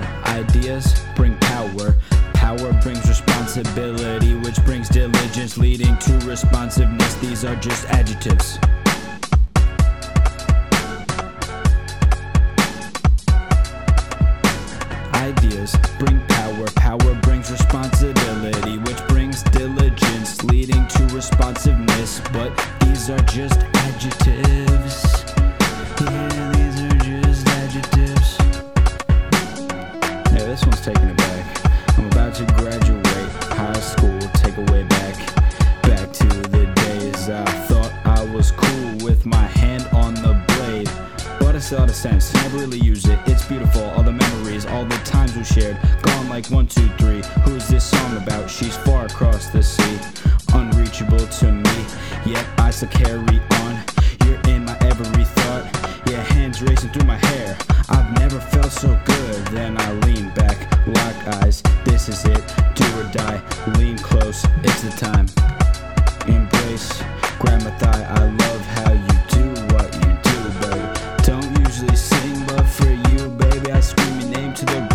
Ideas bring power. Power brings responsibility, which brings diligence, leading to responsiveness. These are just adjectives. Ideas bring power. Power brings responsibility, which brings diligence, leading to responsiveness. But these are just adjectives. Taking it back. I'm about to graduate high school, take a way back, back to the days I thought I was cool with my hand on the blade. But it's out of sense, never really use it. It's beautiful, all the memories, all the times we shared. Gone like one, two, three. Who's this song about? She's far across the sea, unreachable to me. Yet I still carry on. You're in my every thought. Yeah, hands racing through my hair. I've never felt so good. Then I lean back, lock eyes. This is it, do or die. Lean close, it's the time. Embrace, grab my thigh. I love how you do what you do, baby. Don't usually sing, but for you, baby, I scream your name to the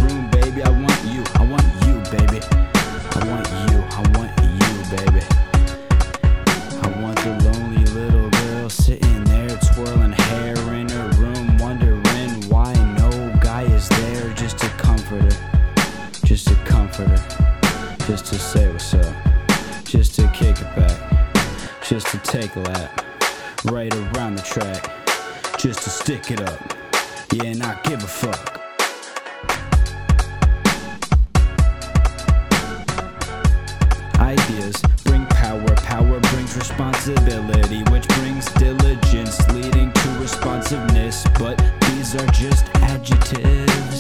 just to kick it back, just to take a lap, right around the track, just to stick it up, yeah, and I give a fuck. Ideas bring power, power brings responsibility, which brings diligence, leading to responsiveness. But these are just adjectives.